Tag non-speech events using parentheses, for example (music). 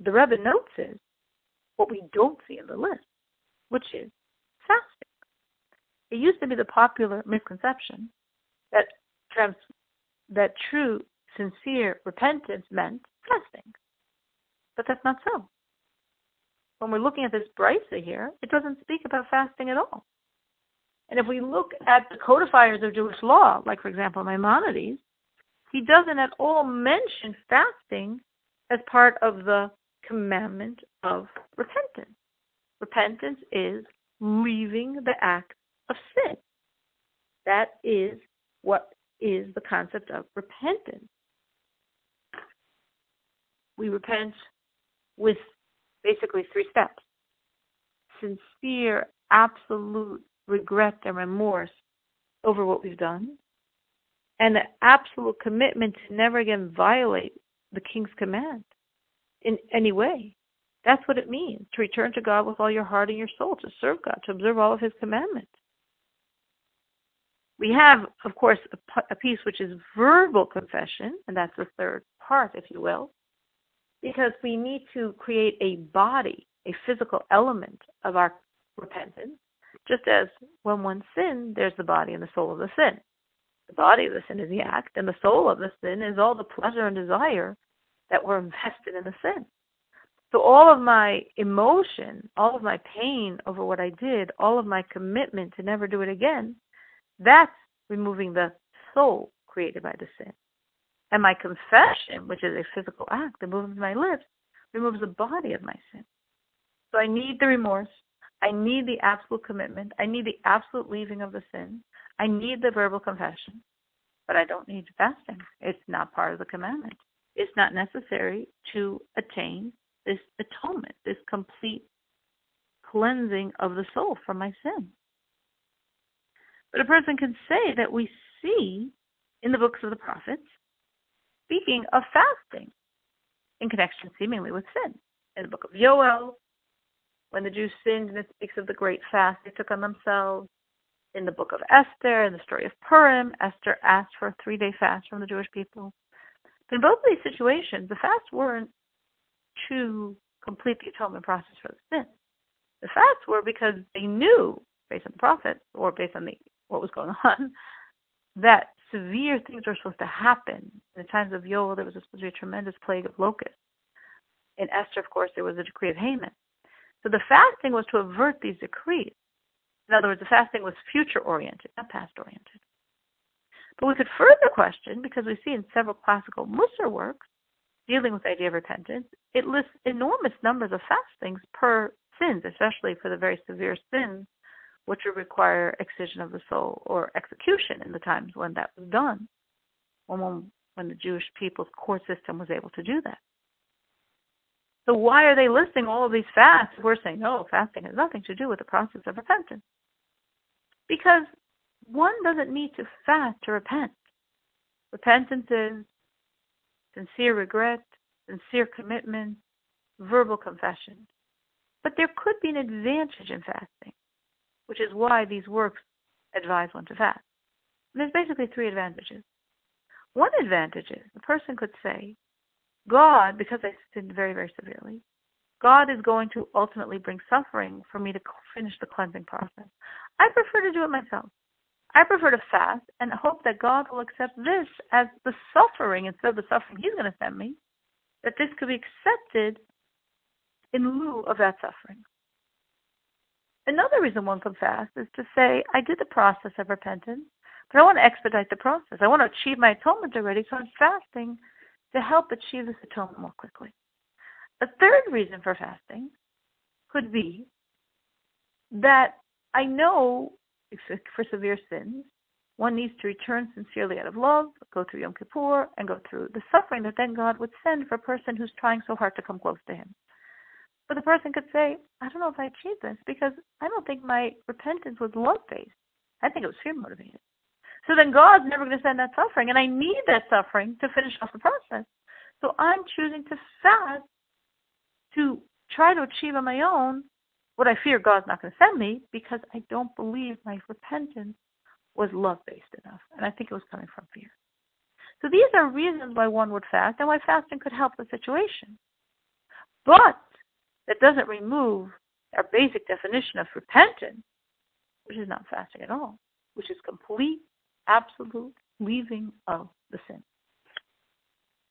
the Rebbe notes is what we don't see in the list, which is fasting. It used to be the popular misconception that trans- that true, sincere repentance meant fasting. But that's not so. When we're looking at this braisa here, it doesn't speak about fasting at all. And if we look at the codifiers of Jewish law, like for example Maimonides, he doesn't at all mention fasting as part of the commandment of repentance. Repentance is leaving the act of sin. That is what is the concept of repentance. We repent with basically three steps sincere, absolute regret and remorse over what we've done, and an absolute commitment to never again violate the king's command in any way. That's what it means to return to God with all your heart and your soul, to serve God, to observe all of His commandments. We have, of course, a, piece which is verbal confession, and that's the third part, if you will, because we need to create a body, a physical element of our repentance, just as when one sins, there's the body and the soul of the sin. The body of the sin is the act, and the soul of the sin is all the pleasure and desire that were invested in the sin. So all of my emotion, all of my pain over what I did, all of my commitment to never do it again, that's removing the soul created by the sin. And my confession, which is a physical act that moves my lips, removes the body of my sin. So I need the remorse. I need the absolute commitment. I need the absolute leaving of the sin. I need the verbal confession. But I don't need fasting. It's not part of the commandment. It's not necessary to attain this atonement, this complete cleansing of the soul from my sin. But a person can say that we see in the books of the prophets speaking of fasting in connection seemingly with sin. In the book of Yoel, when the Jews sinned and it speaks of the great fast they took on themselves. In the book of Esther, in the story of Purim, Esther asked for a three day fast from the Jewish people. In both of these situations, the fasts weren't to complete the atonement process for the sin. The fasts were because they knew, based on the prophet or based on the what was going (laughs) on, that severe things were supposed to happen. In the times of Yoel, there was supposed to be a tremendous plague of locusts. In Esther, of course, there was a decree of Haman. So the fasting was to avert these decrees. In other words, the fasting was future oriented, not past oriented. But we could further question, because we see in several classical Musar works dealing with the idea of repentance, it lists enormous numbers of fastings per sins, especially for the very severe sins which would require excision of the soul or execution in the times when that was done, when, when the Jewish people's court system was able to do that. So why are they listing all of these fasts? We're saying, no, fasting has nothing to do with the process of repentance. Because one doesn't need to fast to repent. Repentance is sincere regret, sincere commitment, verbal confession. But there could be an advantage in fasting, which is why these works advise one to fast. And there's basically three advantages. One advantage is the person could say, God, because I sinned very, very severely, God is going to ultimately bring suffering for me to finish the cleansing process. I prefer to do it myself. I prefer to fast and hope that God will accept this as the suffering instead of the suffering He's going to send me, that this could be accepted in lieu of that suffering. Another reason one can fast is to say, I did the process of repentance, but I want to expedite the process. I want to achieve my atonement already, so I'm fasting to help achieve this atonement more quickly. A third reason for fasting could be that I know for severe sins, one needs to return sincerely out of love, go through Yom Kippur, and go through the suffering that then God would send for a person who's trying so hard to come close to Him. But the person could say, I don't know if I achieved this because I don't think my repentance was love based. I think it was fear motivated. So then God's never going to send that suffering, and I need that suffering to finish off the process. So I'm choosing to fast to try to achieve on my own what I fear God's not going to send me because I don't believe my repentance was love based enough. And I think it was coming from fear. So these are reasons why one would fast and why fasting could help the situation. But that doesn't remove our basic definition of repentance, which is not fasting at all, which is complete, absolute leaving of the sin.